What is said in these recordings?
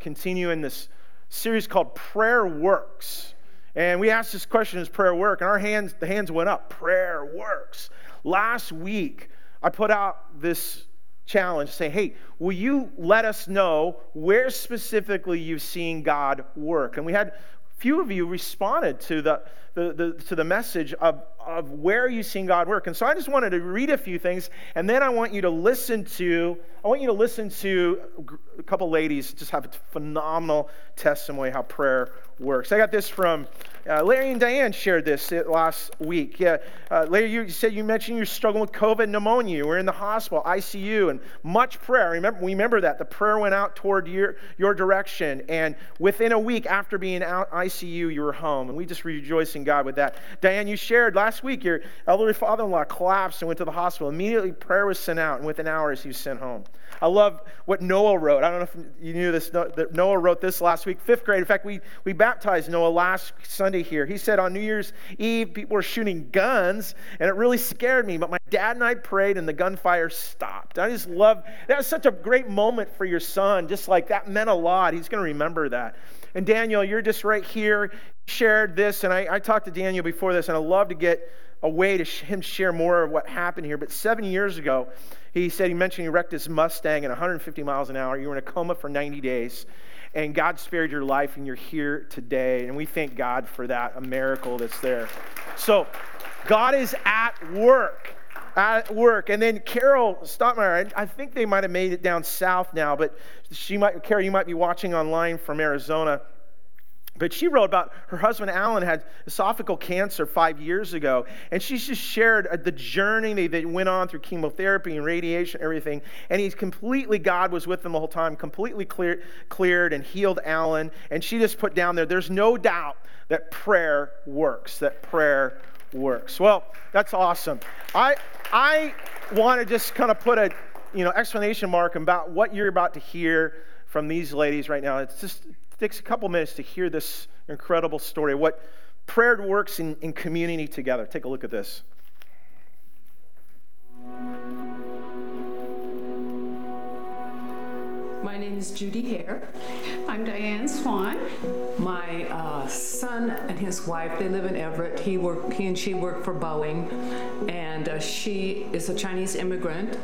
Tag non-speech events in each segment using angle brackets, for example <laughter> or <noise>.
continuing this series called Prayer Works. And we asked this question, Does prayer work? And our hands, the hands went up. Prayer works. Last week, I put out this challenge say, hey, will you let us know where specifically you've seen God work? And we had few of you responded to the, the, the, to the message of, of where you've seen God work. And so I just wanted to read a few things, and then I want you to listen to, I want you to listen to a couple ladies just have a phenomenal testimony how prayer works. I got this from uh, Larry and Diane shared this last week. Yeah, uh, Larry, you said you mentioned you're struggling with COVID pneumonia. You were in the hospital, ICU, and much prayer. Remember, we remember that the prayer went out toward your your direction, and within a week after being out ICU, you were home, and we just rejoice in God with that. Diane, you shared last week your elderly father-in-law collapsed and went to the hospital. Immediately, prayer was sent out, and within hours, he was sent home. I love what Noah wrote. I don't know if you knew this. Noah wrote this last week, fifth grade. In fact, we we baptized Noah last Sunday here. He said on New Year's Eve, people were shooting guns, and it really scared me. But my dad and I prayed, and the gunfire stopped. I just love that was such a great moment for your son. Just like that meant a lot. He's going to remember that. And Daniel, you're just right here. Shared this, and I, I talked to Daniel before this, and I love to get a way to sh- him share more of what happened here. But seven years ago, he said he mentioned he wrecked his Mustang at 150 miles an hour. You were in a coma for 90 days and God spared your life and you're here today. And we thank God for that, a miracle that's there. So, God is at work. At work. And then Carol Stottmeyer, I think they might have made it down south now, but she might, Carol, you might be watching online from Arizona. But she wrote about her husband Alan had esophageal cancer five years ago, and she just shared uh, the journey they went on through chemotherapy and radiation, everything. And he's completely, God was with them the whole time, completely cleared, cleared and healed Alan. And she just put down there, there's no doubt that prayer works, that prayer works. Well, that's awesome. I, I want to just kind of put a you know explanation mark about what you're about to hear from these ladies right now. It's just takes a couple minutes to hear this incredible story, what prayer works in, in community together. Take a look at this. My name is Judy Hare. I'm Diane Swan. My uh, son and his wife, they live in Everett. He work, he and she work for Boeing, and uh, she is a Chinese immigrant.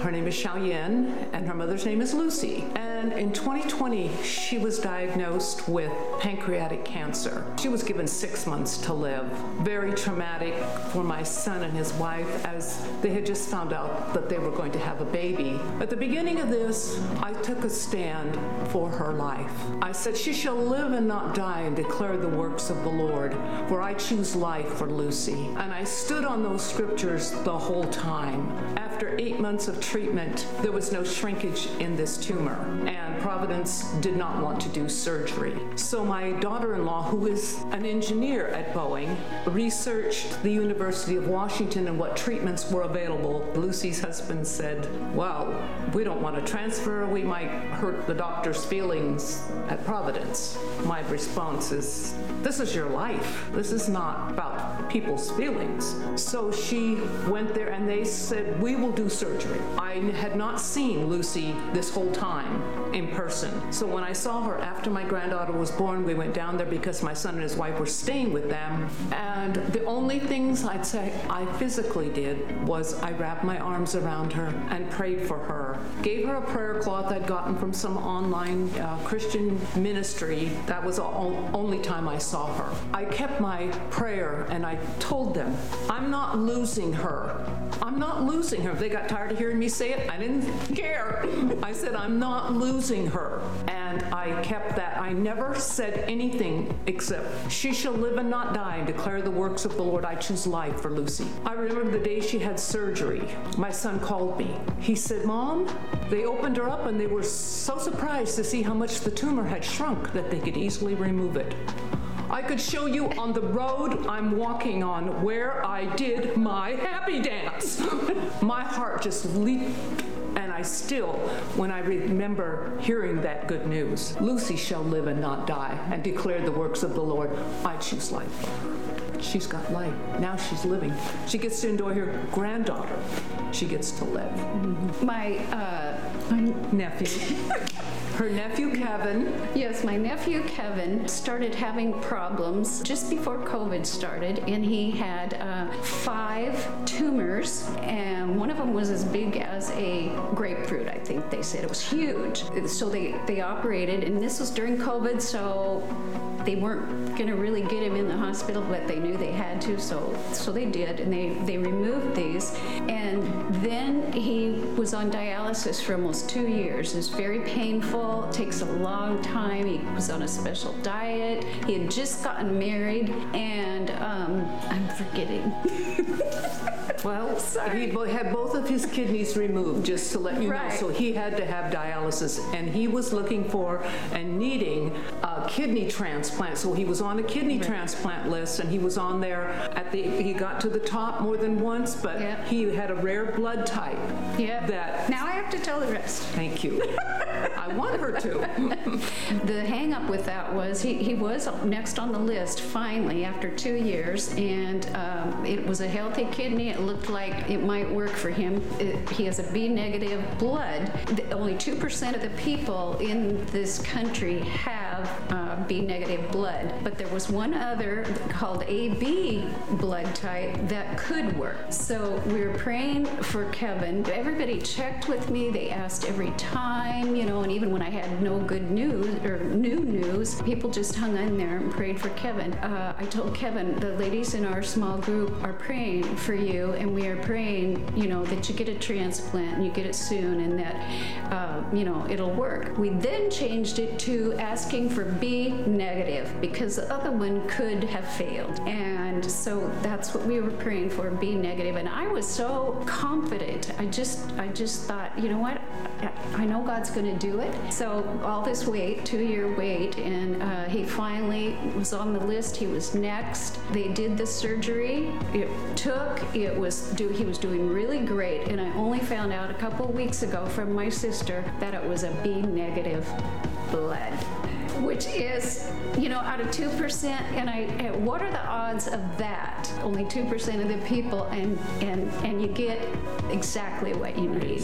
Her name is Xiaoyan, and her mother's name is Lucy. And in 2020, she was diagnosed with pancreatic cancer. She was given six months to live. Very traumatic for my son and his wife, as they had just found out that they were going to have a baby. At the beginning of this, I took a stand for her life. I said, She shall live and not die and declare the works of the Lord, for I choose life for Lucy. And I stood on those scriptures the whole time. After eight months of treatment, there was no shrinkage in this tumor, and Providence did not want to do surgery. So my daughter in law, who is an engineer at Boeing, researched the University of Washington and what treatments were available. Lucy's husband said, Well, we don't want to transfer, we might hurt the doctor's feelings at Providence. My response is, This is your life. This is not about people's feelings. So she went there and they said, We will do surgery. I had not seen Lucy this whole time in person. So when I saw her after my granddaughter was born, we went down there because my son and his wife were staying with them. And the only things I'd say I physically did was I wrapped my arms around her and prayed for her. Gave her a prayer cloth I'd gotten from some online uh, Christian ministry. That was the only time I saw her. I kept my prayer and I told them, I'm not losing her. I'm not losing her. They got tired of hearing me say it. I didn't <laughs> care. I said, I'm not losing her. And I kept that. I never said anything except, She shall live and not die and declare the works of the Lord. I choose life for Lucy. I remember the day she had surgery. My son called me. He said, Mom, they opened her up and they were so surprised to see how much the tumor had shrunk that they could easily remove it. I could show you on the road I'm walking on where I did my happy dance. <laughs> my heart just leaped. And I still, when I remember hearing that good news, Lucy shall live and not die, and declare the works of the Lord, I choose life. She's got life. Now she's living. She gets to enjoy her granddaughter. She gets to live. My, uh, my nephew. <laughs> Her nephew Kevin. Yes, my nephew Kevin started having problems just before COVID started, and he had uh, five tumors, and one of them was as big as a grapefruit. I think they said it was huge. So they they operated, and this was during COVID, so they weren't going to really get him in the hospital, but they knew they had to, so so they did, and they they removed these, and then he was on dialysis for almost two years. It's very painful. Takes a long time. He was on a special diet. He had just gotten married, and um, I'm forgetting. <laughs> Well, <laughs> he had both of his kidneys removed, just to let you Right. know. So he had to have dialysis, and he was looking for and needing a kidney transplant. So he was on a kidney transplant list, and he was on there at the. He got to the top more than once, but Yeah. he had a rare blood type. Yeah. That. Now I have to tell the rest. Thank you. <laughs> I want her to. <laughs> The hang up with that was he, he was next on the list finally after two years, and um, it was a healthy kidney. It looked like it might work for him. It, he has a B negative blood. The- Only 2% of the people in this country have uh, B negative blood, but there was one other called AB blood type that could work. So we were praying for Kevin. Everybody checked with me. They asked every time, you know, and even when I had no good news or new news, people just hung in there and prayed for Kevin. Uh, I told Kevin, the ladies in our small group are praying for you, and we are praying, you know, that you get a transplant and you get it soon, and that, uh, you know, it'll work. We then changed it to asking for B negative because the other one could have failed, and so that's what we were praying for, B negative. And I was so confident. I just, I just thought, you know what? I- I know God's going to do it. So all this wait, two-year wait, and uh, he finally was on the list. He was next. They did the surgery. It took. It was do. He was doing really great, and I only found out a couple weeks ago from my sister that it was a B negative blood which is, you know, out of 2%, and I, what are the odds of that? Only 2% of the people, and, and, and you get exactly what you need.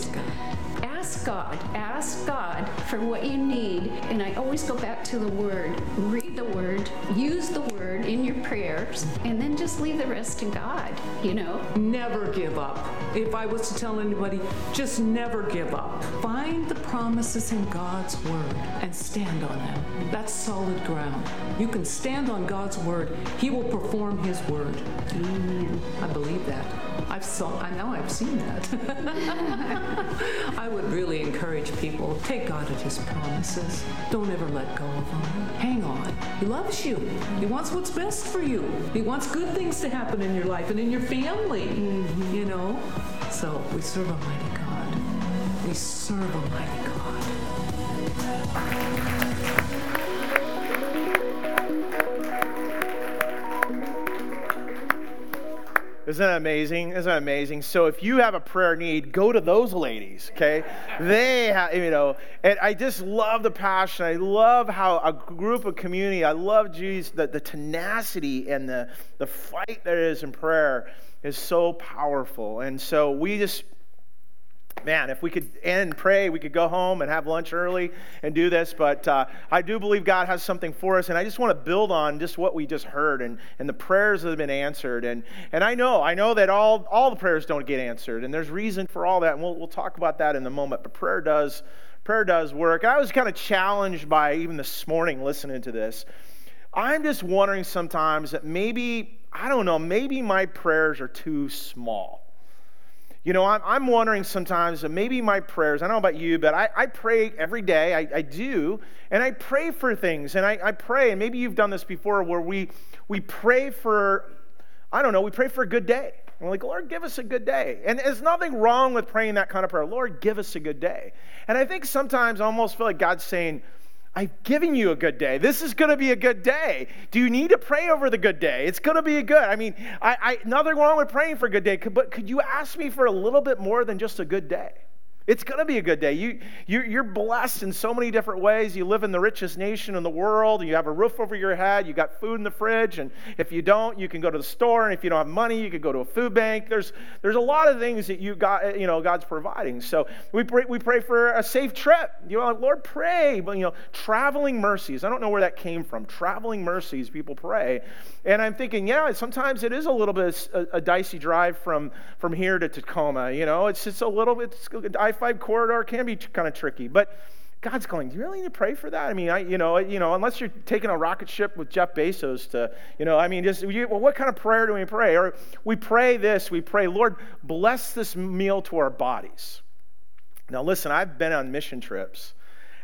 Ask God, ask God for what you need, and I always go back to the Word. Read the Word, use the Word in your prayers, and then just leave the rest to God, you know? Never give up. If I was to tell anybody, just never give up. Find the promises in God's Word and stand on them. That's solid ground. You can stand on God's Word, He will perform His Word. Amen. I believe that. I've saw. I know I've seen that. <laughs> I would really encourage people take God at His promises. Don't ever let go of them. Hang on. He loves you. He wants what's best for you. He wants good things to happen in your life and in your family. Mm-hmm. You know. So we serve a mighty God. We serve a mighty God. Isn't that amazing? Isn't that amazing? So if you have a prayer need, go to those ladies, okay? They have, you know, and I just love the passion. I love how a group of community, I love Jesus, the, the tenacity and the, the fight that is in prayer is so powerful. And so we just, man, if we could end pray, we could go home and have lunch early and do this. But uh, I do believe God has something for us, and I just want to build on just what we just heard and, and the prayers that have been answered. And, and I know, I know that all, all the prayers don't get answered, and there's reason for all that, and we'll, we'll talk about that in a moment. But prayer does, prayer does work. I was kind of challenged by even this morning listening to this. I'm just wondering sometimes that maybe, I don't know, maybe my prayers are too small. You know, I'm, I'm wondering sometimes maybe my prayers, I don't know about you, but I, I pray every day. I, I do. And I pray for things. And I, I pray, and maybe you've done this before, where we, we pray for, I don't know, we pray for a good day. And we're like, Lord, give us a good day. And there's nothing wrong with praying that kind of prayer. Lord, give us a good day. And I think sometimes I almost feel like God's saying, I've given you a good day. This is going to be a good day. Do you need to pray over the good day? It's going to be a good. I mean, I, I, nothing wrong with praying for a good day, but could you ask me for a little bit more than just a good day? It's going to be a good day. You, you, you're blessed in so many different ways. You live in the richest nation in the world. You have a roof over your head. You got food in the fridge. And if you don't, you can go to the store. And if you don't have money, you can go to a food bank. There's, there's a lot of things that you got, you know, God's providing. So we pray, we pray for a safe trip. You know, Lord, pray. But, you know, traveling mercies. I don't know where that came from. Traveling mercies, people pray. And I'm thinking, yeah, sometimes it is a little bit a, a dicey drive from, from here to Tacoma. You know, it's just a little bit, I 5 corridor can be kind of tricky. But God's going, do you really need to pray for that? I mean, I, you know, you know, unless you're taking a rocket ship with Jeff Bezos to, you know, I mean, just, you, well, what kind of prayer do we pray? Or we pray this, we pray, Lord, bless this meal to our bodies. Now, listen, I've been on mission trips,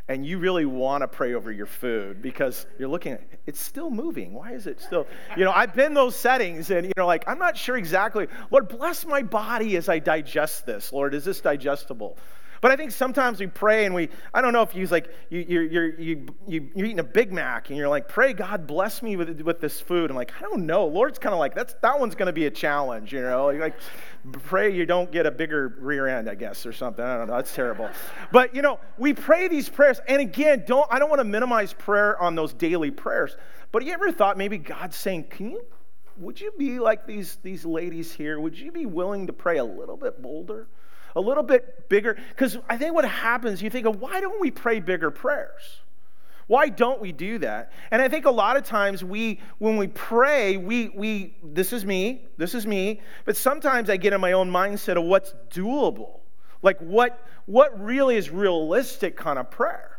and you really want to pray over your food because you're looking at it's still moving. Why is it still? You know, I've been those settings, and you know, like I'm not sure exactly. Lord, bless my body as I digest this. Lord, is this digestible? But I think sometimes we pray and we, I don't know if you like, you, you're, you're, you, you, you're eating a Big Mac and you're like, pray God bless me with, with this food. I'm like, I don't know. Lord's kind of like, that's, that one's going to be a challenge, you know? Like, pray you don't get a bigger rear end, I guess, or something. I don't know. That's terrible. But, you know, we pray these prayers. And again, don't, I don't want to minimize prayer on those daily prayers. But you ever thought maybe God's saying, can you, would you be like these, these ladies here? Would you be willing to pray a little bit bolder? A little bit bigger. Because I think what happens, you think of why don't we pray bigger prayers? Why don't we do that? And I think a lot of times we, when we pray, we, we, this is me, this is me, but sometimes I get in my own mindset of what's doable. Like what, what really is realistic kind of prayer.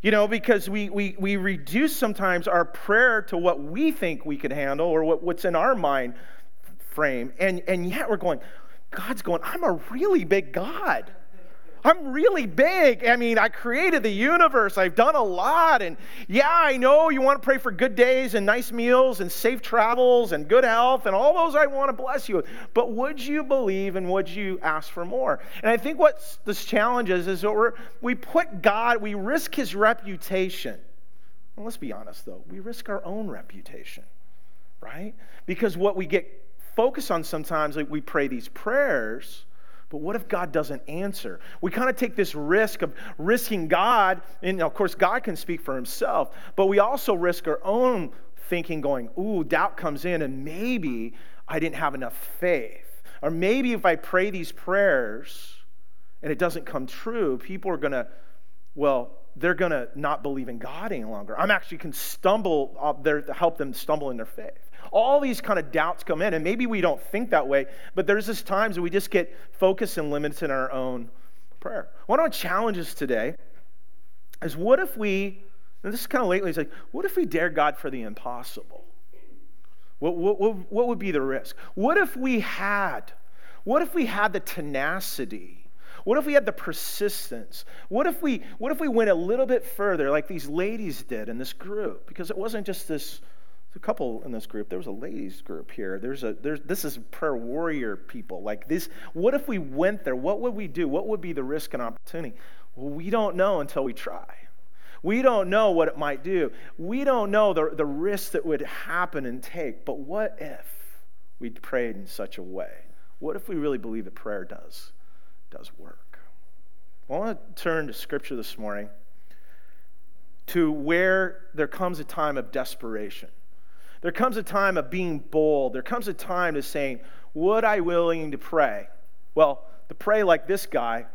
You know, because we, we, we reduce sometimes our prayer to what we think we could handle or what, what's in our mind frame. And, and yet we're going, God's going, I'm a really big God. I'm really big. I mean, I created the universe. I've done a lot. And yeah, I know you want to pray for good days and nice meals and safe travels and good health and all those I want to bless you. But would you believe and would you ask for more? And I think what this challenge is, is that we're, we put God, we risk his reputation. Let's be honest though, we risk our own reputation, right? Because what we get focus on sometimes, like we pray these prayers, but what if God doesn't answer? We kind of take this risk of risking God, and of course, God can speak for himself, but we also risk our own thinking, going, ooh, doubt comes in, and maybe I didn't have enough faith. Or maybe if I pray these prayers and it doesn't come true, people are going to, well, they're going to not believe in God any longer. I'm actually can stumble, uh, there to help them stumble in their faith. All these kind of doubts come in, and maybe we don't think that way, but there's this times that we just get focused and limited in our own prayer. One of our challenges today is what if we, and this is kind of lately, it's like, what if we dare God for the impossible? What, what, what, what would be the risk? What if we had, what if we had the tenacity? What if we had the persistence? What if we what if we went a little bit further like these ladies did in this group? Because it wasn't just this a couple in this group. There was a ladies group here. There's a there's this is prayer warrior people. Like this, what if we went there? What would we do? What would be the risk and opportunity? Well, we don't know until we try. We don't know what it might do. We don't know the, the risks that would happen and take. But what if we prayed in such a way? What if we really believe that prayer does, does work? I want to turn to scripture this morning to where there comes a time of desperation. There comes a time of being bold. There comes a time to saying, Would I willing to pray? Well, to pray like this guy,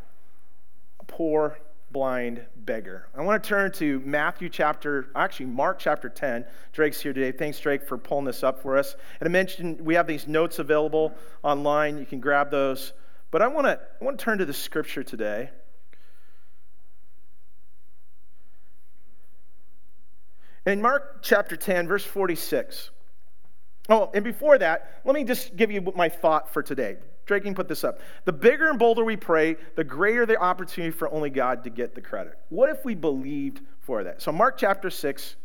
a poor, blind beggar. I want to turn to Matthew chapter, actually, Mark chapter 10. Drake's here today. Thanks, Drake, for pulling this up for us. And I mentioned we have these notes available online. You can grab those. But I want to, I want to turn to the scripture today. In Mark chapter 10, verse 46. Oh, and before that, let me just give you my thought for today. Drake can put this up. The bigger and bolder we pray, the greater the opportunity for only God to get the credit. What if we believed for that? So, Mark chapter 6,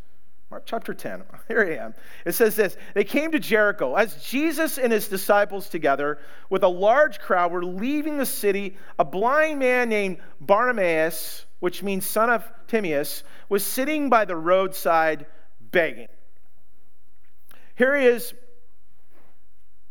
Mark chapter 10, <laughs> here I am. It says this They came to Jericho. As Jesus and his disciples, together with a large crowd, were leaving the city, a blind man named Bartimaeus which means son of Timaeus, was sitting by the roadside begging. Here he is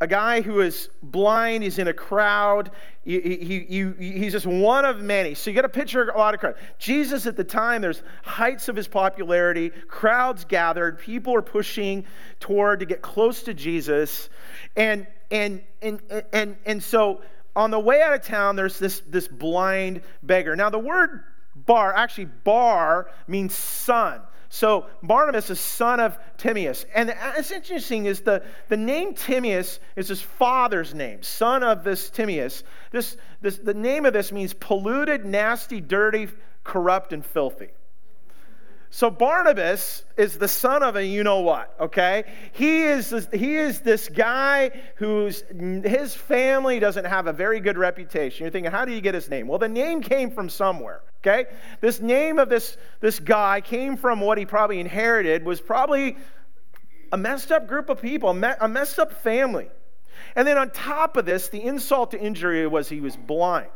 a guy who is blind, he's in a crowd, he, he, he, he's just one of many. So you get a picture of a lot of crowd. Jesus at the time, there's heights of his popularity, crowds gathered, people are pushing toward to get close to Jesus. And, and, and, and, and so on the way out of town, there's this, this blind beggar. Now, the word bar, actually, bar means son. So Barnabas is son of Timaeus. And it's interesting is the, the name Timaeus is his father's name, son of this Timaeus. This, this, the name of this means polluted, nasty, dirty, corrupt, and filthy. So Barnabas is the son of a you know what, okay? He is this, he is this guy whose his family doesn't have a very good reputation. You're thinking, how do you get his name? Well, the name came from somewhere, okay? This name of this this guy came from what he probably inherited was probably a messed up group of people, a messed up family. And then on top of this, the insult to injury was he was blind.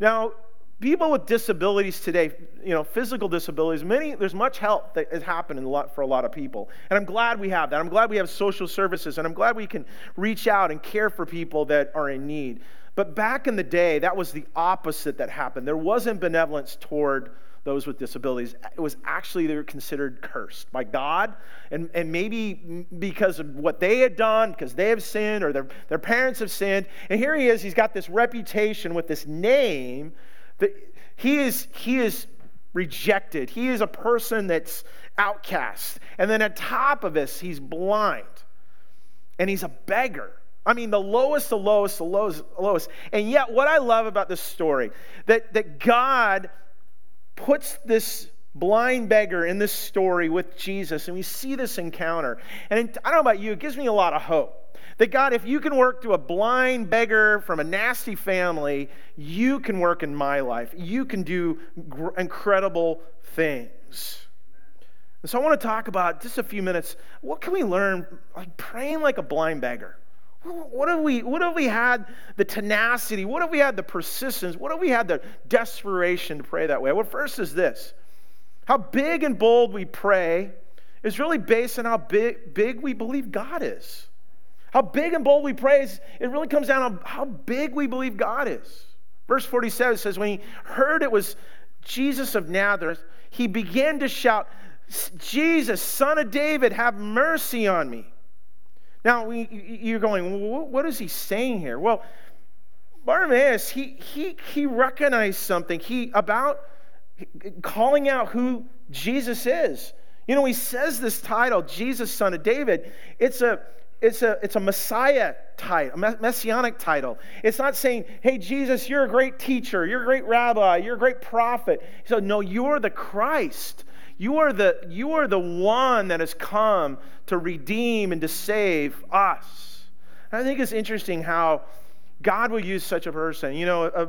Now, people with disabilities today, you know, physical disabilities, many, there's much help that has happened for a lot of people. And I'm glad we have that. I'm glad we have social services, and I'm glad we can reach out and care for people that are in need. But back in the day, that was the opposite that happened. There wasn't benevolence toward those with disabilities. It was actually, they were considered cursed by God, and, and maybe because of what they had done, because they have sinned or their, their parents have sinned. And here he is, he's got this reputation with this name he is, he is rejected. He is a person that's outcast. And then on top of this, he's blind. And he's a beggar. I mean, the lowest, the lowest, the lowest, the lowest. And yet, what I love about this story, that, that God puts this blind beggar in this story with Jesus, and we see this encounter. And I don't know about you, it gives me a lot of hope. That God, if you can work through a blind beggar from a nasty family, you can work in my life. You can do incredible things. And so I want to talk about just a few minutes. What can we learn like praying like a blind beggar? What have we what have we had the tenacity? What have we had the persistence? What have we had the desperation to pray that way? Well, first is this. How big and bold we pray is really based on how big, big we believe God is. How big and bold we praise, it really comes down to how big we believe God is. Verse 47 says, When he heard it was Jesus of Nazareth, he began to shout, Jesus, son of David, have mercy on me. Now, we, you're going, what is he saying here? Well, Bartimaeus, he, he, he recognized something he about calling out who Jesus is. You know, he says this title, Jesus, son of David. It's a it's a, it's a Messiah title, a messianic title. It's not saying, hey, Jesus, you're a great teacher, you're a great rabbi, you're a great prophet. He said, no, you're the Christ. You are the, you are the one that has come to redeem and to save us. And I think it's interesting how God will use such a person. You know, a,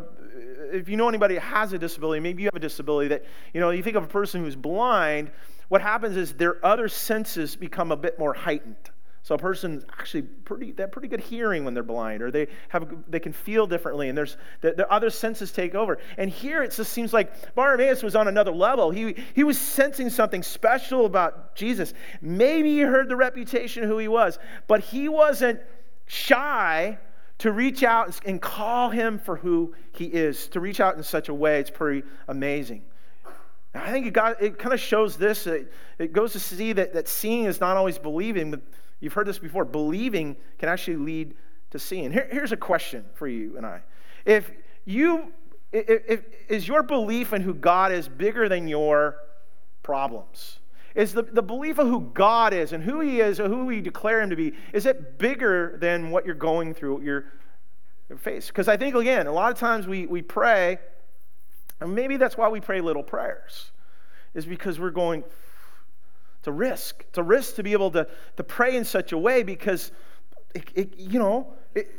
if you know anybody who has a disability, maybe you have a disability that, you know, you think of a person who's blind, what happens is their other senses become a bit more heightened. So a person's actually pretty, they have pretty good hearing when they're blind, or they, have, they can feel differently, and there's, the, the other senses take over. And here it just seems like Bartimaeus was on another level. He, he was sensing something special about Jesus. Maybe he heard the reputation who he was, but he wasn't shy to reach out and call him for who he is, to reach out in such a way, it's pretty amazing. I think it, got, it kind of shows this. It, it goes to see that, that seeing is not always believing, but You've heard this before. Believing can actually lead to seeing. Here, here's a question for you and I. If you, if, if, is your belief in who God is bigger than your problems? Is the, the belief of who God is and who He is or who we declare Him to be, is it bigger than what you're going through your, your face? Because I think, again, a lot of times we, we pray, and maybe that's why we pray little prayers, is because we're going, it's a risk. It's a risk to be able to, to pray in such a way because, it, it, you know, it,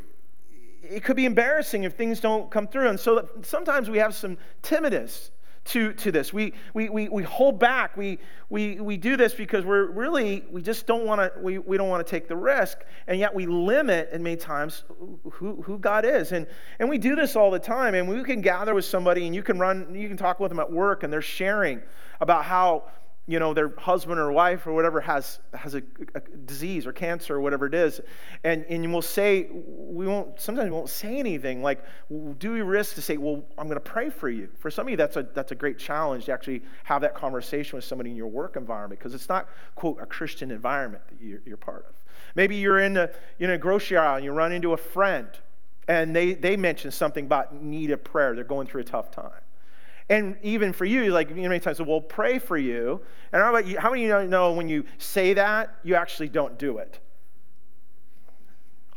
it could be embarrassing if things don't come through. And so sometimes we have some timidness to, to this. We, we, we, we hold back. We, we, we do this because we're really, we just don't want to, we, we don't want to take the risk. And yet we limit, in many times, who, who God is. And, and we do this all the time. And we can gather with somebody and you can run, you can talk with them at work and they're sharing about how you know, their husband or wife or whatever has, has a, a, disease or cancer or whatever it is. And, and we'll say, we won't, sometimes we won't say anything. Like, do we risk to say, well, I'm going to pray for you? For some of you, that's a, that's a great challenge to actually have that conversation with somebody in your work environment because it's not, quote, a Christian environment that you're, you're part of. Maybe you're in a, in a grocery aisle and you run into a friend and they, they mention something about need of prayer. They're going through a tough time. And even for you, like you know, many times, we'll pray for you. And how about you? How many of you know when you say that, you actually don't do it?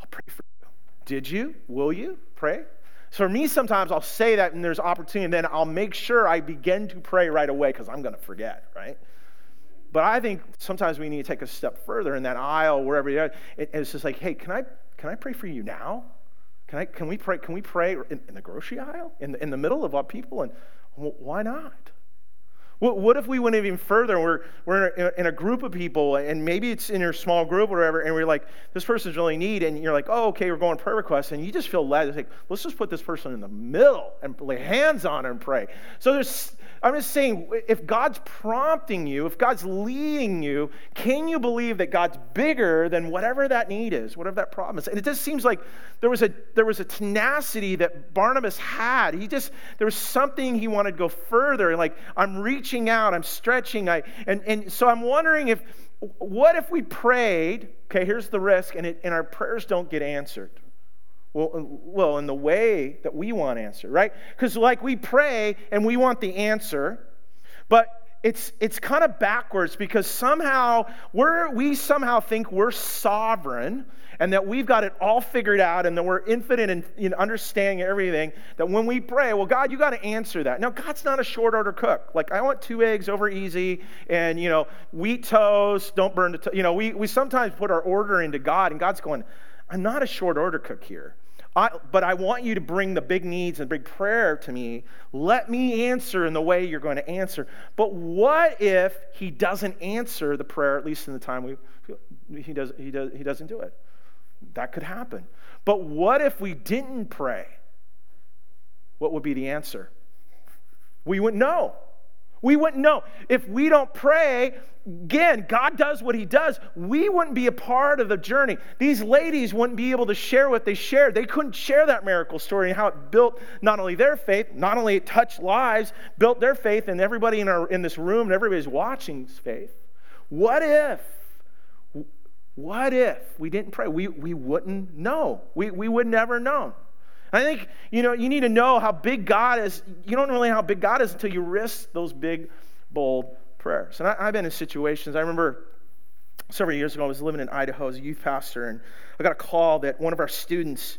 I'll pray for you. Did you? Will you pray? So for me, sometimes I'll say that and there's opportunity, and then I'll make sure I begin to pray right away because I'm going to forget, right? But I think sometimes we need to take a step further in that aisle, wherever you are. it's just like, hey, can I, can I pray for you now? Can, I, can we pray? Can we pray in, in the grocery aisle, in the, in the middle of our people? And why not? What if we went even further? We're, we're in a, group of people, and maybe it's in your small group or whatever, and we're like, this person's really need, and you're like, oh, okay, we're going prayer requests, and you just feel led to say, let's just put this person in the middle and lay hands on her and pray. So there's I'm just saying, if God's prompting you, if God's leading you, can you believe that God's bigger than whatever that need is, whatever that problem is? And it just seems like there was a there was a tenacity that Barnabas had. He just there was something he wanted to go further. Like I'm reaching out, I'm stretching. I and and so I'm wondering if what if we prayed? Okay, here's the risk, and it, and our prayers don't get answered. Well, uh, well, in the way that we want answer, right? Because like we pray and we want the answer, but it's it's kind of backwards because somehow we're we somehow think we're sovereign and that we've got it all figured out and that we're infinite in, in understanding everything that when we pray well god you got to answer that now god's not a short order cook like i want two eggs over easy and you know wheat toast don't burn the to- you know we, we sometimes put our order into god and god's going i'm not a short order cook here I, but I want you to bring the big needs and big prayer to me. Let me answer in the way you're going to answer. But what if he doesn't answer the prayer, at least in the time we, he, does, he, does, he doesn't do it? That could happen. But what if we didn't pray? What would be the answer? We wouldn't know. We wouldn't know. If we don't pray, again, God does what He does. We wouldn't be a part of the journey. These ladies wouldn't be able to share what they shared. They couldn't share that miracle story and how it built not only their faith, not only it touched lives, built their faith, and everybody in, our, in this room and everybody's watching's faith. What if? What if we didn't pray? We, we wouldn't know. We, we would never know. I think, you know, you need to know how big God is. You don't really know how big God is until you risk those big, bold prayers. And I, have been in situations, I remember several years ago, I was living in Idaho as a youth pastor, and I got a call that one of our students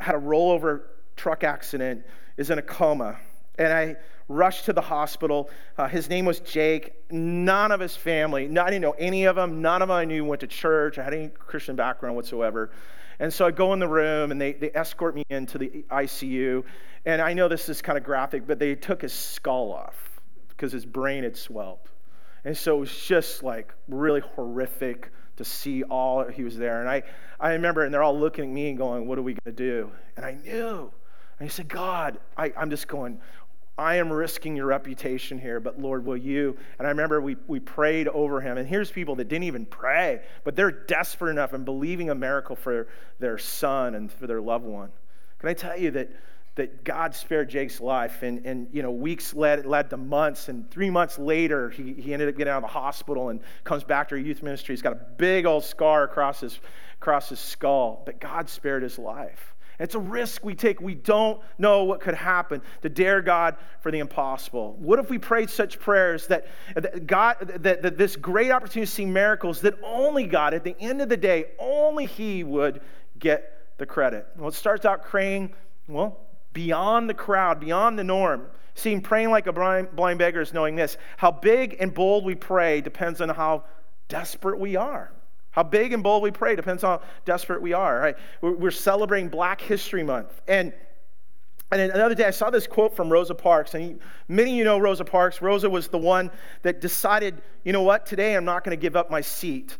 had a rollover truck accident, is in a coma. And I rushed to the hospital. Uh, his name was Jake. None of his family, I didn't know any of them. None of them I knew went to church. I had any Christian background whatsoever. And so I go in the room and they, they escort me into the ICU. And I know this is kind of graphic, but they took his skull off because his brain had swelled. And so it was just like really horrific to see all he was there. And I, I remember, and they're all looking at me and going, What are we going to do? And I knew. And he said, God, I, I'm just going, I am risking your reputation here, but Lord, will you? And I remember we, we prayed over him. And here's people that didn't even pray, but they're desperate enough and believing a miracle for their son and for their loved one. Can I tell you that, that God spared Jake's life? And, and you know, weeks led, led to months. And three months later, he, he ended up getting out of the hospital and comes back to our youth ministry. He's got a big old scar across his, across his skull, but God spared his life. It's a risk we take. We don't know what could happen to dare God for the impossible. What if we prayed such prayers that, that God, that, that this great opportunity to see miracles, that only God, at the end of the day, only He would get the credit? Well, it starts out praying, well, beyond the crowd, beyond the norm. Seeing praying like a blind, blind beggar is knowing this. How big and bold we pray depends on how desperate we are. How big and bold we pray depends on how desperate we are. Right? We're celebrating Black History Month. And, and another day, I saw this quote from Rosa Parks. And many of you know Rosa Parks. Rosa was the one that decided, you know what, today I'm not going to give up my seat.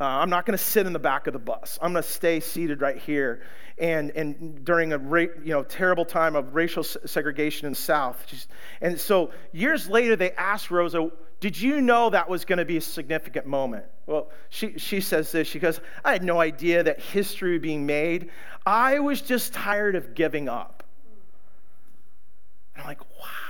Uh, I'm not going to sit in the back of the bus. I'm going to stay seated right here. And, and during a ra- you know, terrible time of racial segregation in the South. and so years later, they asked Rosa, Did you know that was going to be a significant moment? Well, she, she says this. She goes, I had no idea that history was being made. I was just tired of giving up. And I'm like, wow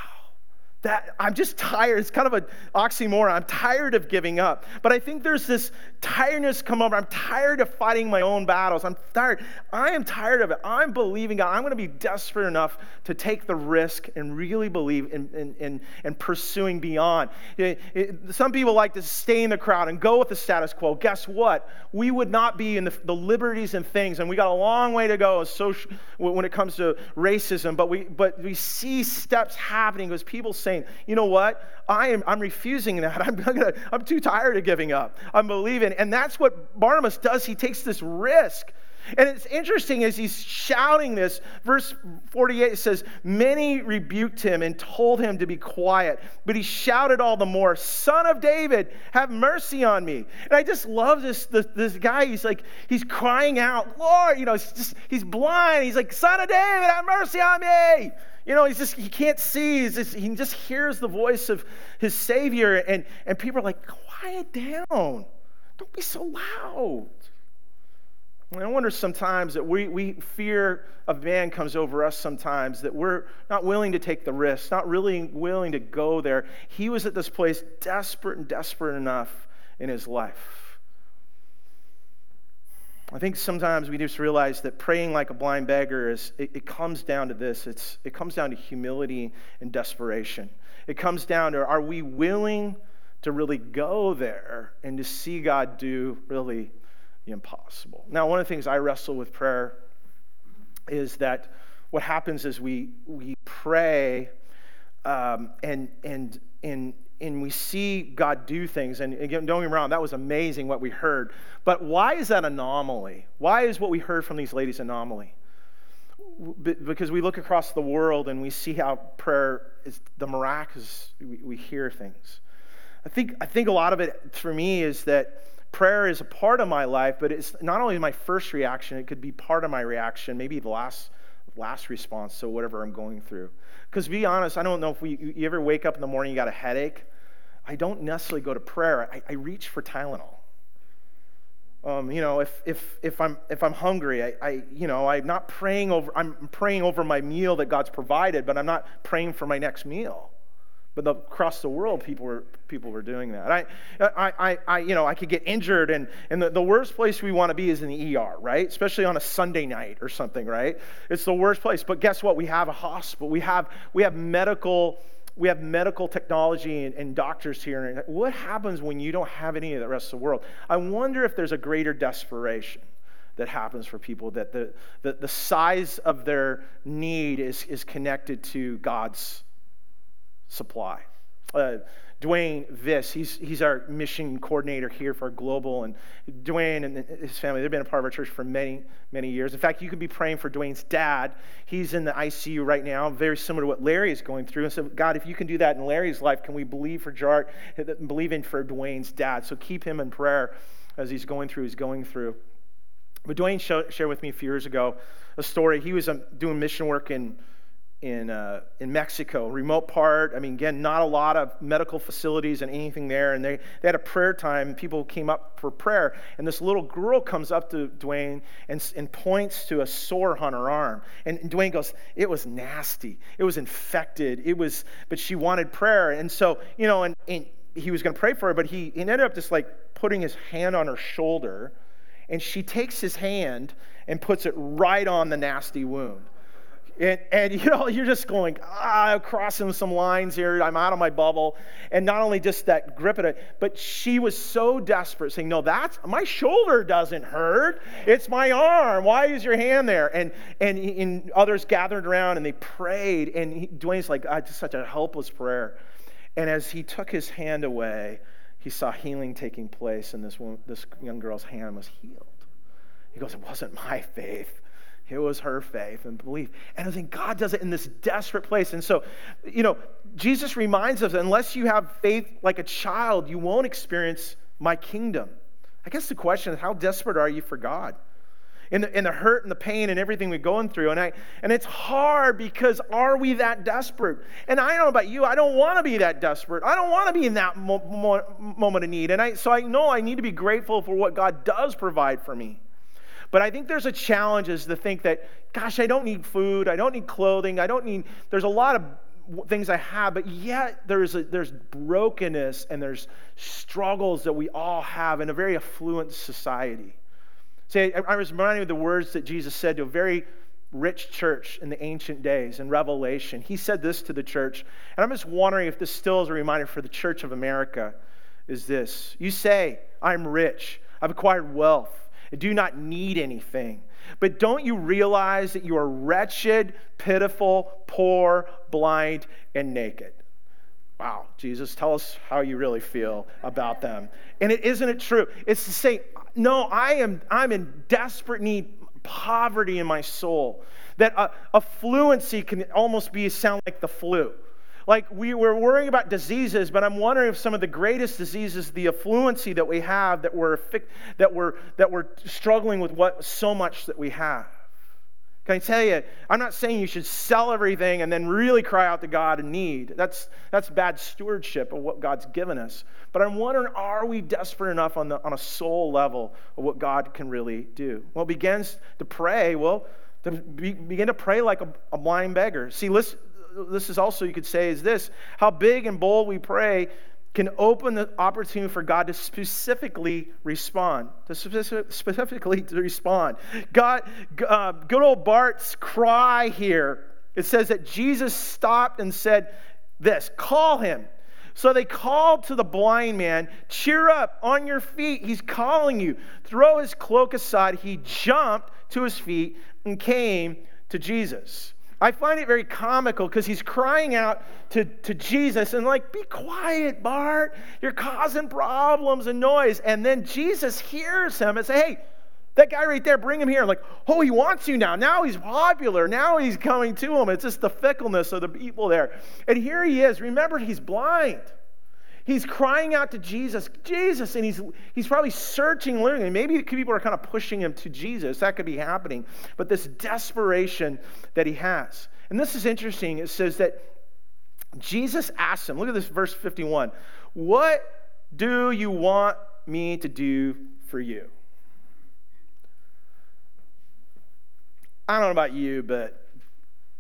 that I'm just tired. It's kind of an oxymoron. I'm tired of giving up. But I think there's this tiredness come over. I'm tired of fighting my own battles. I'm tired. I am tired of it. I'm believing God. I'm going to be desperate enough to take the risk and really believe in, in, in, in pursuing beyond. It, it, some people like to stay in the crowd and go with the status quo. Guess what? We would not be in the, the liberties and things, and we got a long way to go social, when it comes to racism, but we, but we see steps happening as people say, saying, you know what? I am, I'm refusing that. <laughs> I'm, gonna, I'm too tired of giving up. I'm believing. And that's what Barnabas does. He takes this risk. And it's interesting as he's shouting this, verse 48 says, Many rebuked him and told him to be quiet, but he shouted all the more, Son of David, have mercy on me. And I just love this, this, this guy. He's like, he's crying out, Lord, you know, just, he's blind. He's like, Son of David, have mercy on me. You know, he's just, he can't see. Just, he just hears the voice of his Savior. And, and people are like, quiet down. Don't be so loud. And I wonder sometimes that we, we fear of man comes over us sometimes, that we're not willing to take the risk, not really willing to go there. He was at this place desperate and desperate enough in his life. I think sometimes we just realize that praying like a blind beggar is, it, it, comes down to this. It's, it comes down to humility and desperation. It comes down to are we willing to really go there and to see God do really the impossible? Now, one of the things I wrestle with prayer is that what happens is we, we pray um, and, and, and, and we see God do things. And again, don't get me wrong, that was amazing what we heard. But why is that anomaly? Why is what we heard from these ladies anomaly? Because we look across the world and we see how prayer is the miraculous, we, we hear things. I think, I think a lot of it for me is that prayer is a part of my life, but it's not only my first reaction, it could be part of my reaction, maybe the last, last response to whatever I'm going through. Because be honest, I don't know if we, you ever wake up in the morning, you got a headache. I don't necessarily go to prayer. I, I reach for Tylenol. Um, you know, if, if, if, I'm, if I'm hungry, I, I, you know, I'm not praying over, I'm praying over my meal that God's provided, but I'm not praying for my next meal. But the, across the world, people were, people were doing that. I, I, I, you know, I could get injured, and, and the, the worst place we want to be is in the ER, right? Especially on a Sunday night or something, right? It's the worst place. But guess what? We have a hospital. We have, we have medical we have medical technology and, and, doctors here. What happens when you don't have any of the rest of the world? I wonder if there's a greater desperation that happens for people, that the, the, the size of their need is, is connected to God's supply. Uh, Dwayne Viss, he's, he's our mission coordinator here for Global. And Dwayne and his family, they've been a part of our church for many, many years. In fact, you could be praying for Dwayne's dad. He's in the ICU right now, very similar to what Larry is going through. And so, God, if you can do that in Larry's life, can we believe for Jart, believe in for Dwayne's dad? So keep him in prayer as he's going through, he's going through. But Dwayne shared with me a few years ago a story. He was um, doing mission work in in, uh, in Mexico, remote part. I mean, again, not a lot of medical facilities and anything there. And they, they had a prayer time. People came up for prayer. And this little girl comes up to Dwayne and, and points to a sore on her arm. And, and Dwayne goes, It was nasty. It was infected. It was, but she wanted prayer. And so, you know, and, and he was going to pray for her, but he, he ended up just like putting his hand on her shoulder. And she takes his hand and puts it right on the nasty wound. And, and, <laughs> you know, you're just going, ah, crossing some lines here. I'm out of my bubble. And not only just that grip at it, but she was so desperate, saying, No, that's my shoulder doesn't hurt. It's my arm. Why is your hand there? And and, and others gathered around and they prayed. And he, Dwayne's like, ah, just such a helpless prayer. And as he took his hand away, he saw healing taking place, and this, woman, this young girl's hand was healed. He goes, It wasn't my faith it was her faith and belief. And I think God does it in this desperate place. And so, you know, Jesus reminds us unless you have faith like a child, you won't experience my kingdom. I guess the question is how desperate are you for God? in the, in the hurt and the pain and everything we're going through. And, I, and it's hard because are we that desperate? And I don't know about you, I don't want to be that desperate. I don't want to be in that mo- mo- moment of need. And I, so I know I need to be grateful for what God does provide for me. But I think there's a challenge is to think that, gosh, I don't need food, I don't need clothing, I don't need, there's a lot of things I have, but yet there's, a, there's brokenness and there's struggles that we all have in a very affluent society. See, I, I was reminded of the words that Jesus said to a very rich church in the ancient days in Revelation. He said this to the church, and I'm just wondering if this still is a reminder for the church of America is this. You say, I'm rich, I've acquired wealth, do not need anything. But don't you realize that you are wretched, pitiful, poor, blind, and naked? Wow, Jesus, tell us how you really feel about them. And it isn't it true? It's to say, no, I am I'm in desperate need, poverty in my soul. That uh, affluenza can almost be sound like the flu. Like we, we're worrying about diseases, but I'm wondering if some of the greatest diseases, the affluenza that we have, that we're, that we're, that we're struggling with what so much that we have. Can I tell you, I'm not saying you should sell everything and then really cry out to God in need. That's, that's bad stewardship of what God's given us. But I'm wondering, are we desperate enough on, the, on a soul level of what God can really do? Well, begins to pray. Well, to be, begin to pray like a, a blind beggar. See, listen, this is also, you could say, is this how big and bold we pray can open the opportunity for God to specifically respond, to specifically to respond. God, uh, good old Bart's cry here. It says that Jesus stopped and said, "This, call him." So they called to the blind man, "Cheer up, on your feet! He's calling you." Throw his cloak aside. He jumped to his feet and came to Jesus. I find it very comical because he's crying out to, to Jesus and, like, be quiet, Bart. You're causing problems and noise. And then Jesus hears him and say, hey, that guy right there, bring him here. I'm Like, oh, he wants you now. Now he's popular. Now he's coming to him. It's just the fickleness of the people there. And here he is. Remember, he's blind. He's crying out to Jesus, Jesus, and he's, he's probably searching, learning. Maybe people are kind of pushing him to Jesus. That could be happening. But this desperation that he has. And this is interesting. It says that Jesus asks him, look at this verse 51. What do you want me to do for you? I don't know about you, but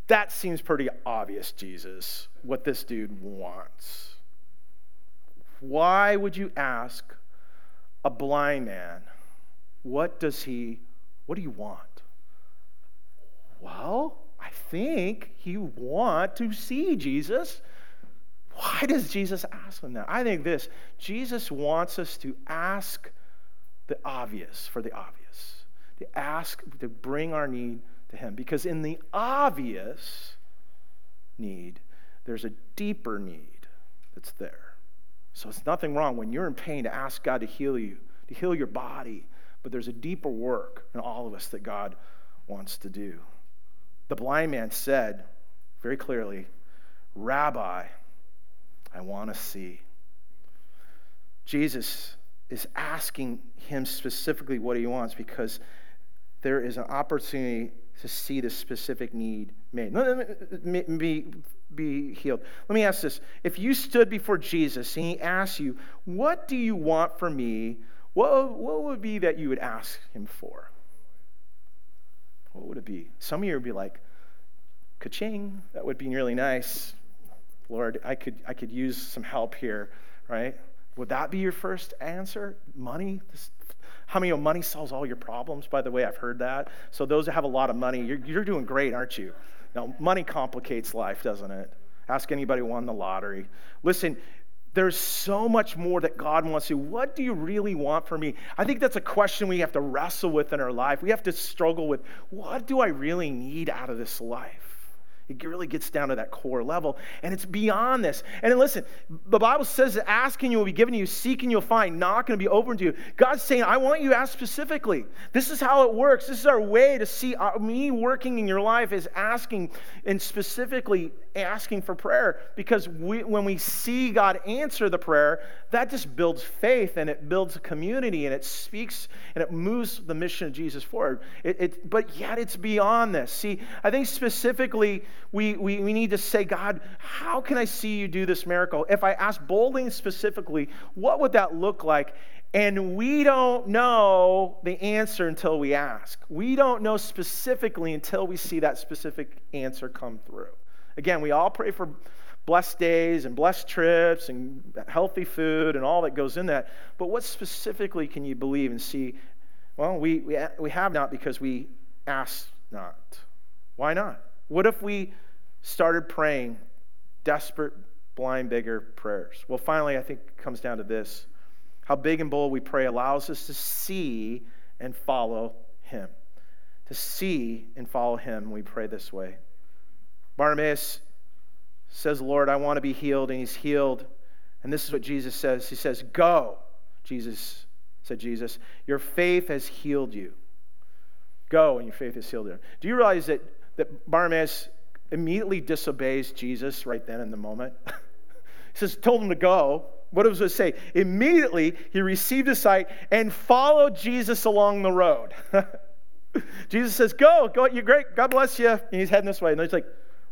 that seems pretty obvious, Jesus, what this dude wants. Why would you ask a blind man, what does he, what do you want? Well, I think he want to see Jesus. Why does Jesus ask him that? I think this Jesus wants us to ask the obvious for the obvious, to ask, to bring our need to him. Because in the obvious need, there's a deeper need that's there. So it's nothing wrong when you're in pain to ask God to heal you, to heal your body. But there's a deeper work in all of us that God wants to do. The blind man said very clearly, Rabbi, I want to see. Jesus is asking him specifically what he wants because there is an opportunity to see the specific need made. Me be healed. Let me ask this. If you stood before Jesus and he asked you, What do you want from me? What, what would be that you would ask him for? What would it be? Some of you would be like, Ka-ching, that would be really nice. Lord, I could, I could use some help here, right? Would that be your first answer? Money? How many of money solves all your problems? By the way, I've heard that. So those that have a lot of money, you're, you're doing great, aren't you? Now, money complicates life, doesn't it? Ask anybody who won the lottery. Listen, there's so much more that God wants to. What do you really want from me? I think that's a question we have to wrestle with in our life. We have to struggle with what do I really need out of this life? It really gets down to that core level. And it's beyond this. And listen, the Bible says that asking you will be given to you, seeking you'll find, knocking will be open to you. God's saying, I want you to ask specifically. This is how it works. This is our way to see uh, me working in your life is asking and specifically asking for prayer because we, when we see God answer the prayer, that just builds faith and it builds a community and it speaks and it moves the mission of Jesus forward. It, it, but yet it's beyond this. See, I think specifically we, we, we need to say, God, how can I see you do this miracle? If I ask boldly and specifically, what would that look like? And we don't know the answer until we ask. We don't know specifically until we see that specific answer come through. Again, we all pray for blessed days and blessed trips and healthy food and all that goes in that. But what specifically can you believe and see? Well, we, we, we have not because we ask not. Why not? What if we started praying desperate, blind beggar prayers? Well, finally, I think it comes down to this how big and bold we pray allows us to see and follow Him. To see and follow Him, we pray this way. Bartimaeus says, Lord, I want to be healed, and he's healed. And this is what Jesus says He says, Go. Jesus said, Jesus, your faith has healed you. Go, and your faith has healed you. Do you realize that, that Bartimaeus immediately disobeys Jesus right then in the moment? <laughs> he says, told him to go. What does it say? Immediately he received his sight and followed Jesus along the road. <laughs> Jesus says, Go, go, you're great. God bless you. And he's heading this way. And he's like,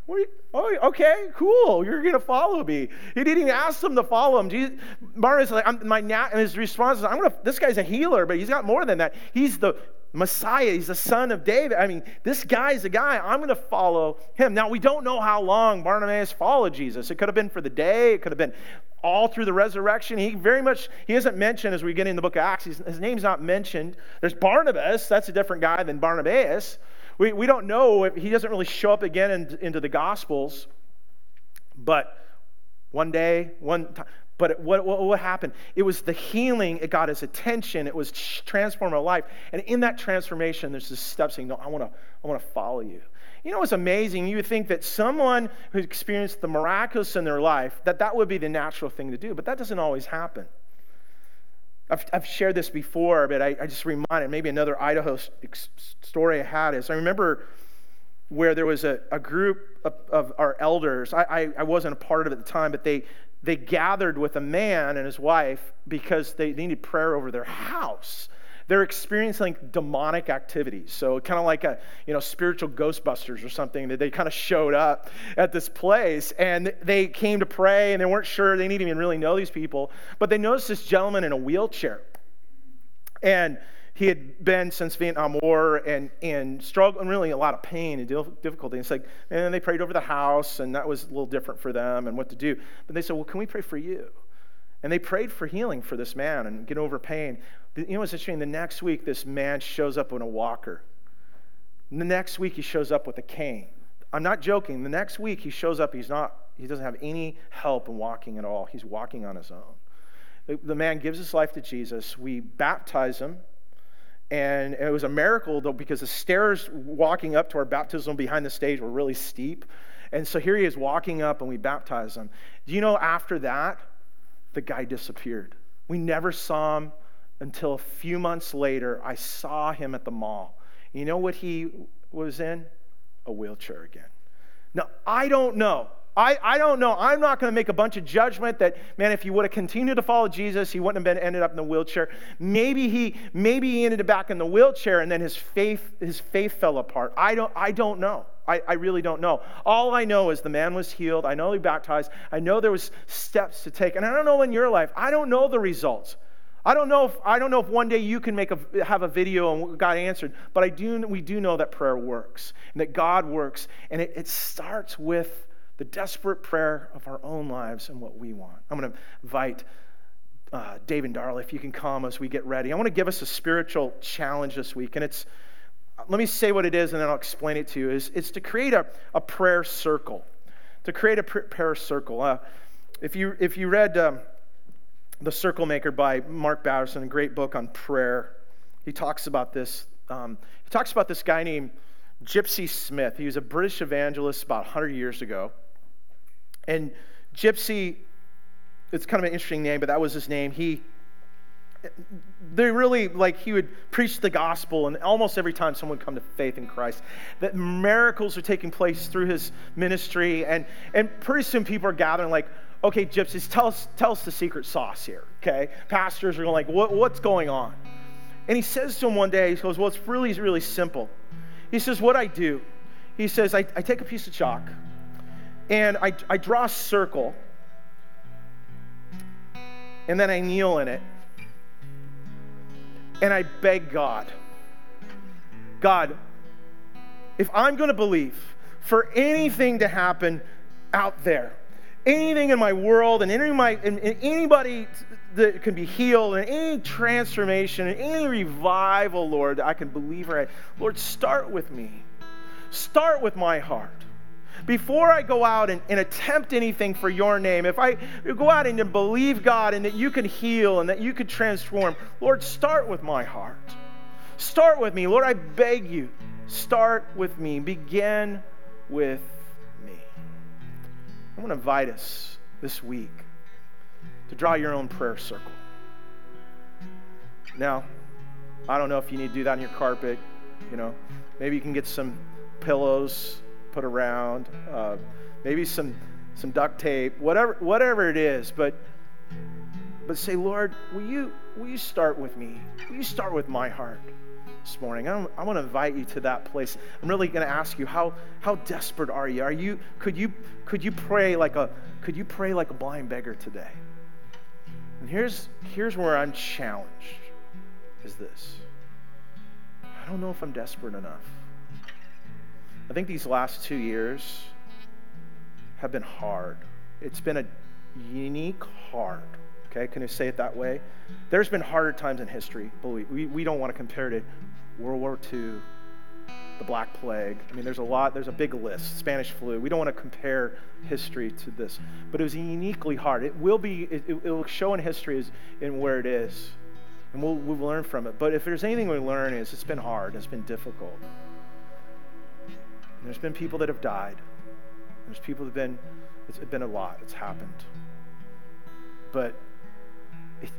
you, oh, okay, cool. You're going to follow me. He didn't even ask them to follow him. Jesus, Barnabas like, I'm, my nat, and his response is, I'm to, this guy's a healer, but he's got more than that. He's the Messiah. He's the son of David. I mean, this guy's a guy. I'm going to follow him. Now, we don't know how long Barnabas followed Jesus. It could have been for the day. It could have been all through the resurrection. He very much, he isn't mentioned as we get in the book of Acts. He's, his name's not mentioned. There's Barnabas. That's a different guy than Barnabas. We, we don't know if he doesn't really show up again in, into the Gospels. But one day, one time, but what, what, what, happened? It was the healing, it got his attention, it was transforming life. And in that transformation, there's this step saying, No, I wanna, I wanna follow you. You know what's amazing? You would think that someone who experienced the miraculous in their life, that that would be the natural thing to do, but that doesn't always happen. I've, I've shared this before, but I, I just reminded maybe another Idaho story I had is I remember where there was a, a group of, of our elders. I, I, I, wasn't a part of it at the time, but they, they gathered with a man and his wife because they needed prayer over their house they're experiencing demonic activities. So kind of like a, you know, spiritual Ghostbusters or something that they kind of showed up at this place and they came to pray and they weren't sure, they didn't even really know these people, but they noticed this gentleman in a wheelchair. And he had been since Vietnam War and, and struggled and really a lot of pain and difficulty. And it's like, and they prayed over the house, and that was a little different for them and what to do. But they said, Well, can we pray for you? And they prayed for healing for this man and get over pain. You know what's interesting? The next week, this man shows up on a walker. And the next week, he shows up with a cane. I'm not joking. The next week, he shows up. He's not. He doesn't have any help in walking at all. He's walking on his own. The, the man gives his life to Jesus. We baptize him. And it was a miracle, though, because the stairs walking up to our baptism behind the stage were really steep. And so here he is walking up, and we baptize him. Do you know after that, the guy disappeared? We never saw him until a few months later, I saw him at the mall. You know what he was in? A wheelchair again. Now, I don't know. I, I don't know. I'm not going to make a bunch of judgment that, man, if he would have continued to follow Jesus, he wouldn't have been ended up in the wheelchair. Maybe he, maybe he ended up back in the wheelchair and then his faith, his faith fell apart. I don't, I don't know. I, I really don't know. All I know is the man was healed. I know he baptized. I know there was steps to take. And I don't know in your life. I don't know the results. I don't know if I don't know if one day you can make a have a video and God answered, but I do we do know that prayer works and that God works, and it, it starts with the desperate prayer of our own lives and what we want. I'm going to invite uh, Dave and Darla if you can come as we get ready. I want to give us a spiritual challenge this week, and it's let me say what it is and then I'll explain it to you. Is it's to create a, a prayer circle, to create a prayer circle. Uh, if you if you read. Um, the Circle Maker by Mark Batterson, a great book on prayer. He talks about this. Um, he talks about this guy named Gypsy Smith. He was a British evangelist about 100 years ago. And Gypsy, it's kind of an interesting name, but that was his name. He they really like he would preach the gospel and almost every time someone come to faith in christ that miracles are taking place through his ministry and and pretty soon people are gathering like okay gypsies tell us tell us the secret sauce here okay? Pastors are going like what, what's going on? And he says to him one day he goes well it's really really simple. He says what i do he says i, I take a piece of chalk and I, I draw a circle and then i kneel in it and I beg God, God, if I'm going to believe for anything to happen out there, anything in my world and any my, and, and anybody that can be healed and any transformation and any revival, Lord, I can believe right. Lord, start with me. Start with my heart before I go out and, and, attempt anything for your name, if I go out and believe God and that you can heal and that you can transform, Lord, start with my heart. Start with me. Lord, I beg you, start with me. Begin with me. I want to invite us this week to draw your own prayer circle. Now, I don't know if you need to do that on your carpet. You know, maybe you can get some pillows put around, uh, maybe some some duct tape, whatever whatever it is. But but say, Lord, will you will you start with me? Will you start with my heart this morning? I, I want to invite you to that place. I'm really going to ask you how how desperate are you? Are you could you could you pray like a could you pray like a blind beggar today? And here's here's where I'm challenged. Is this? I don't know if I'm desperate enough. I think these last two years have been hard. It's been a unique hard. Okay, can you say it that way? There's been harder times in history, believe we, we don't want to compare it to World War II, the Black Plague. I mean, there's a lot, there's a big list, Spanish flu. We don't want to compare history to this, but it was uniquely hard. It will be, it, it will show in history as, in where it is, and we'll, we'll learn from it. But if there's anything we learn, is it's been hard, it's been difficult. There's been people that have died. There's people that have been, it's been a lot. It's happened. But, it,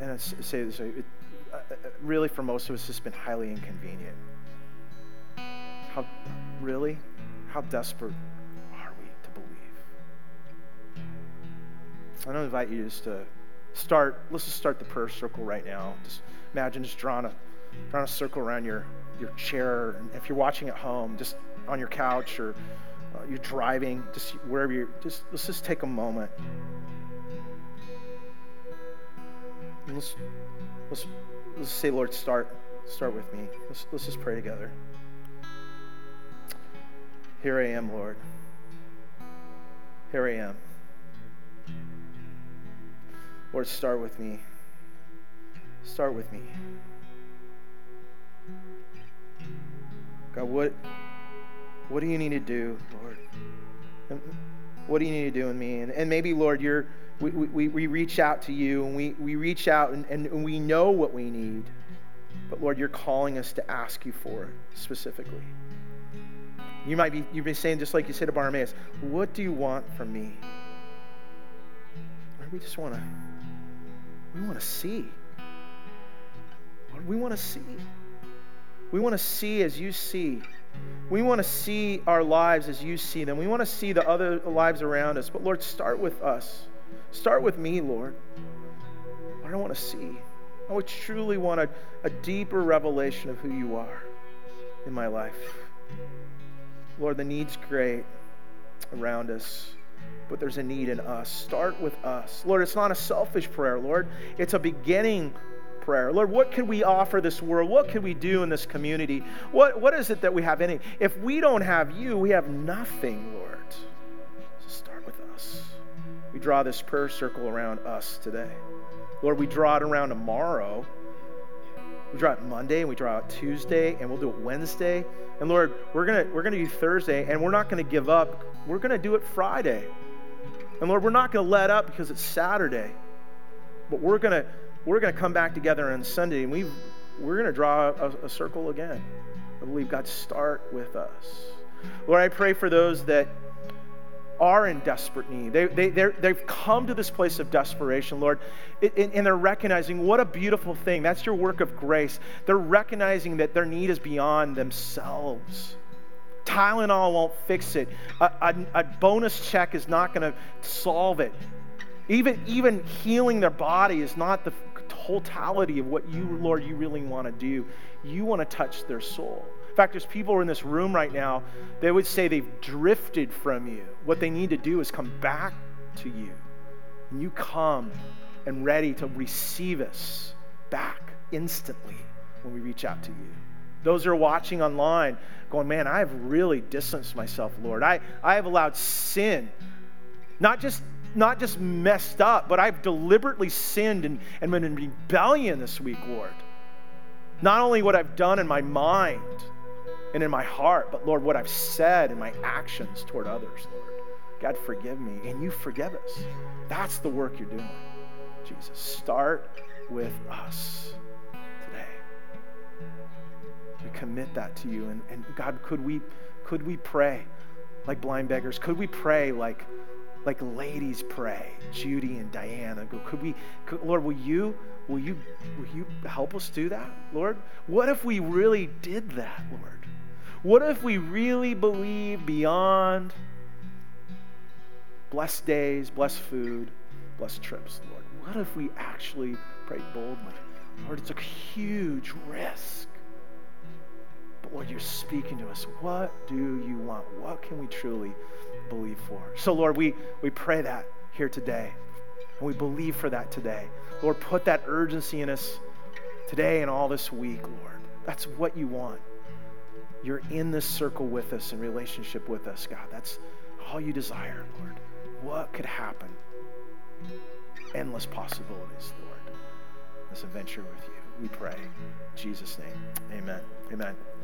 and I say this, it, uh, really for most of us, it's been highly inconvenient. How, really? How desperate are we to believe? I don't invite you just to start, let's just start the prayer circle right now. Just imagine just drawing a, drawing a circle around your, your chair. If you're watching at home, just on your couch or uh, you're driving, just wherever you're, just let's just take a moment. And let's, let's, let's say, Lord, start, start with me. Let's, let's just pray together. Here I am, Lord. Here I am. Lord, start with me. Start with me. God, what what do you need to do, Lord? What do you need to do in me? And, and maybe, Lord, you're, we, we, we reach out to you and we, we reach out and, and we know what we need. But Lord, you're calling us to ask you for it specifically. You might be you've been saying just like you said to Bartimaeus, what do you want from me? Lord, we just want to we want to see. Lord, we want to see. We want to see as you see. We want to see our lives as you see them. We want to see the other lives around us. But Lord, start with us. Start with me, Lord. I don't want to see. I would truly want a, a deeper revelation of who you are in my life. Lord, the need's great around us, but there's a need in us. Start with us. Lord, it's not a selfish prayer, Lord. It's a beginning prayer. Lord, what can we offer this world? What can we do in this community? What, what is it that we have in it? If we don't have you, we have nothing, Lord. So start with us. We draw this prayer circle around us today. Lord, we draw it around tomorrow. We draw it Monday and we draw it Tuesday and we'll do it Wednesday. And Lord, we're gonna we're gonna do Thursday and we're not gonna give up. We're gonna do it Friday. And Lord, we're not gonna let up because it's Saturday. But we're gonna we're going to come back together on Sunday and we we're going to draw a, a circle again. I believe God start with us. Lord, I pray for those that are in desperate need. They, they, they've come to this place of desperation, Lord, and they're recognizing what a beautiful thing. That's your work of grace. They're recognizing that their need is beyond themselves. Tylenol won't fix it, a, a, a bonus check is not going to solve it. Even, even healing their body is not the totality of what you, Lord, you really want to do. You want to touch their soul. In fact, there's people in this room right now, they would say they've drifted from you. What they need to do is come back to you. And you come and ready to receive us back instantly when we reach out to you. Those who are watching online going, man, I have really distanced myself, Lord. I, I have allowed sin, not just not just messed up, but I've deliberately sinned and, and been in rebellion this week, Lord. Not only what I've done in my mind, and in my heart, but Lord, what I've said and my actions toward others, Lord. God, forgive me. And you forgive us. That's the work you're doing, Jesus. Start with us today. We commit that to you. And, and God, could we could we pray like blind beggars? Could we pray like like ladies pray, Judy and Diana? Could we, could, Lord, will you, will you, will you help us do that, Lord? What if we really did that, Lord? What if we really believe beyond blessed days, blessed food, blessed trips, Lord? What if we actually prayed boldly? Lord, it's a huge risk. But Lord, you're speaking to us. What do you want? What can we truly believe for? So, Lord, we, we pray that here today. And we believe for that today. Lord, put that urgency in us today and all this week, Lord. That's what you want. You're in this circle with us in relationship with us, God. That's all you desire, Lord. What could happen? Endless possibilities, Lord. This adventure with you. We pray. In Jesus' name. Amen. Amen.